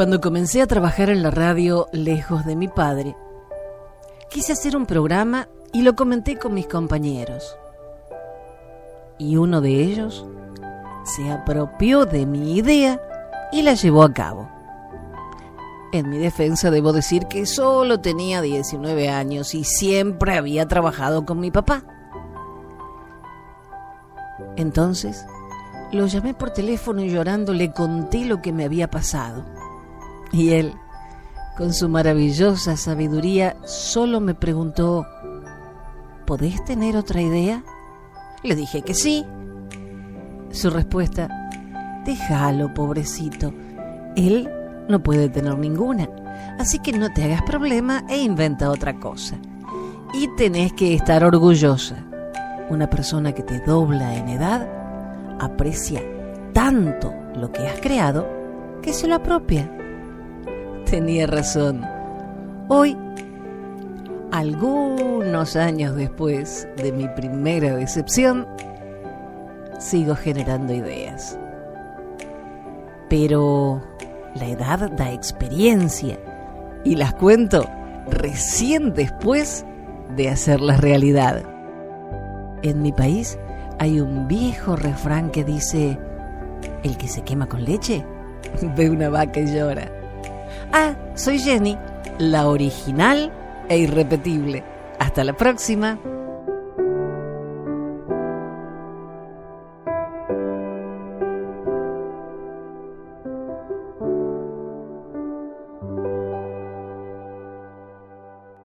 Cuando comencé a trabajar en la radio lejos de mi padre, quise hacer un programa y lo comenté con mis compañeros. Y uno de ellos se apropió de mi idea y la llevó a cabo. En mi defensa debo decir que solo tenía 19 años y siempre había trabajado con mi papá. Entonces, lo llamé por teléfono y llorando le conté lo que me había pasado. Y él, con su maravillosa sabiduría, solo me preguntó, ¿podés tener otra idea? Le dije que sí. Su respuesta, déjalo, pobrecito. Él no puede tener ninguna. Así que no te hagas problema e inventa otra cosa. Y tenés que estar orgullosa. Una persona que te dobla en edad aprecia tanto lo que has creado que se lo apropia. Tenía razón. Hoy, algunos años después de mi primera decepción, sigo generando ideas. Pero la edad da experiencia y las cuento recién después de hacerlas realidad. En mi país hay un viejo refrán que dice, el que se quema con leche ve una vaca y llora. Ah, soy Jenny, la original e irrepetible. Hasta la próxima.